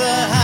a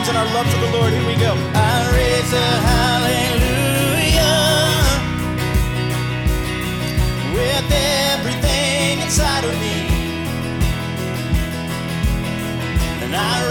hymns and our love to the Lord. Here we go. I raise a hallelujah with everything inside of me. And I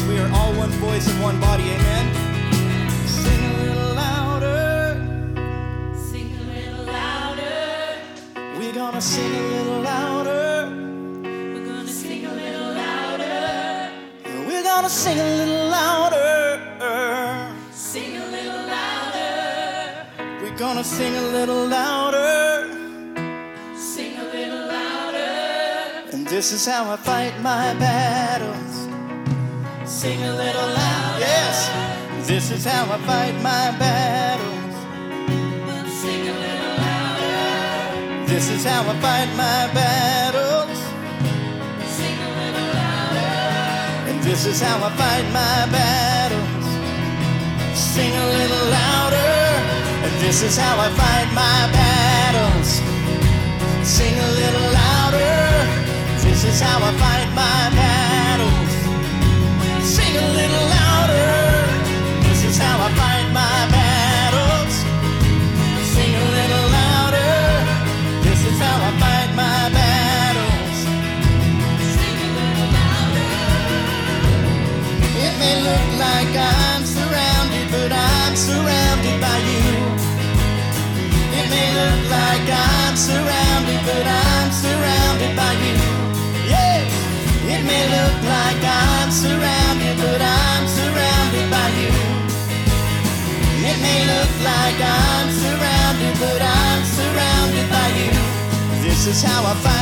We are all one voice and one body. Amen. Sing a little louder. Sing a little louder. We're gonna sing a little louder. We're gonna sing a little louder. We're gonna sing a little louder. Sing a little louder. We're gonna sing a little louder. Sing a little louder. And this is how I fight my battles sing a little louder. Yes, this is how I fight my battles. But sing a little louder. This is how I fight my battles. Sing a little louder. And this is how I fight my battles. Sing a little louder. And this is how I fight my battles. Sing a little is how I find.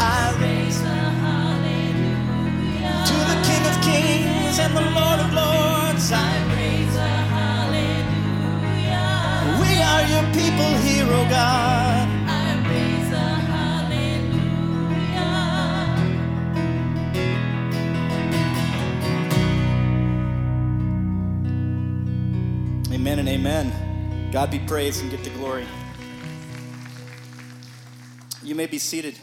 I raise a hallelujah to the King of Kings and the Lord of Lords. I raise a hallelujah. We are your people here, O God. I raise a hallelujah. Amen and amen. God be praised and give the glory. You may be seated.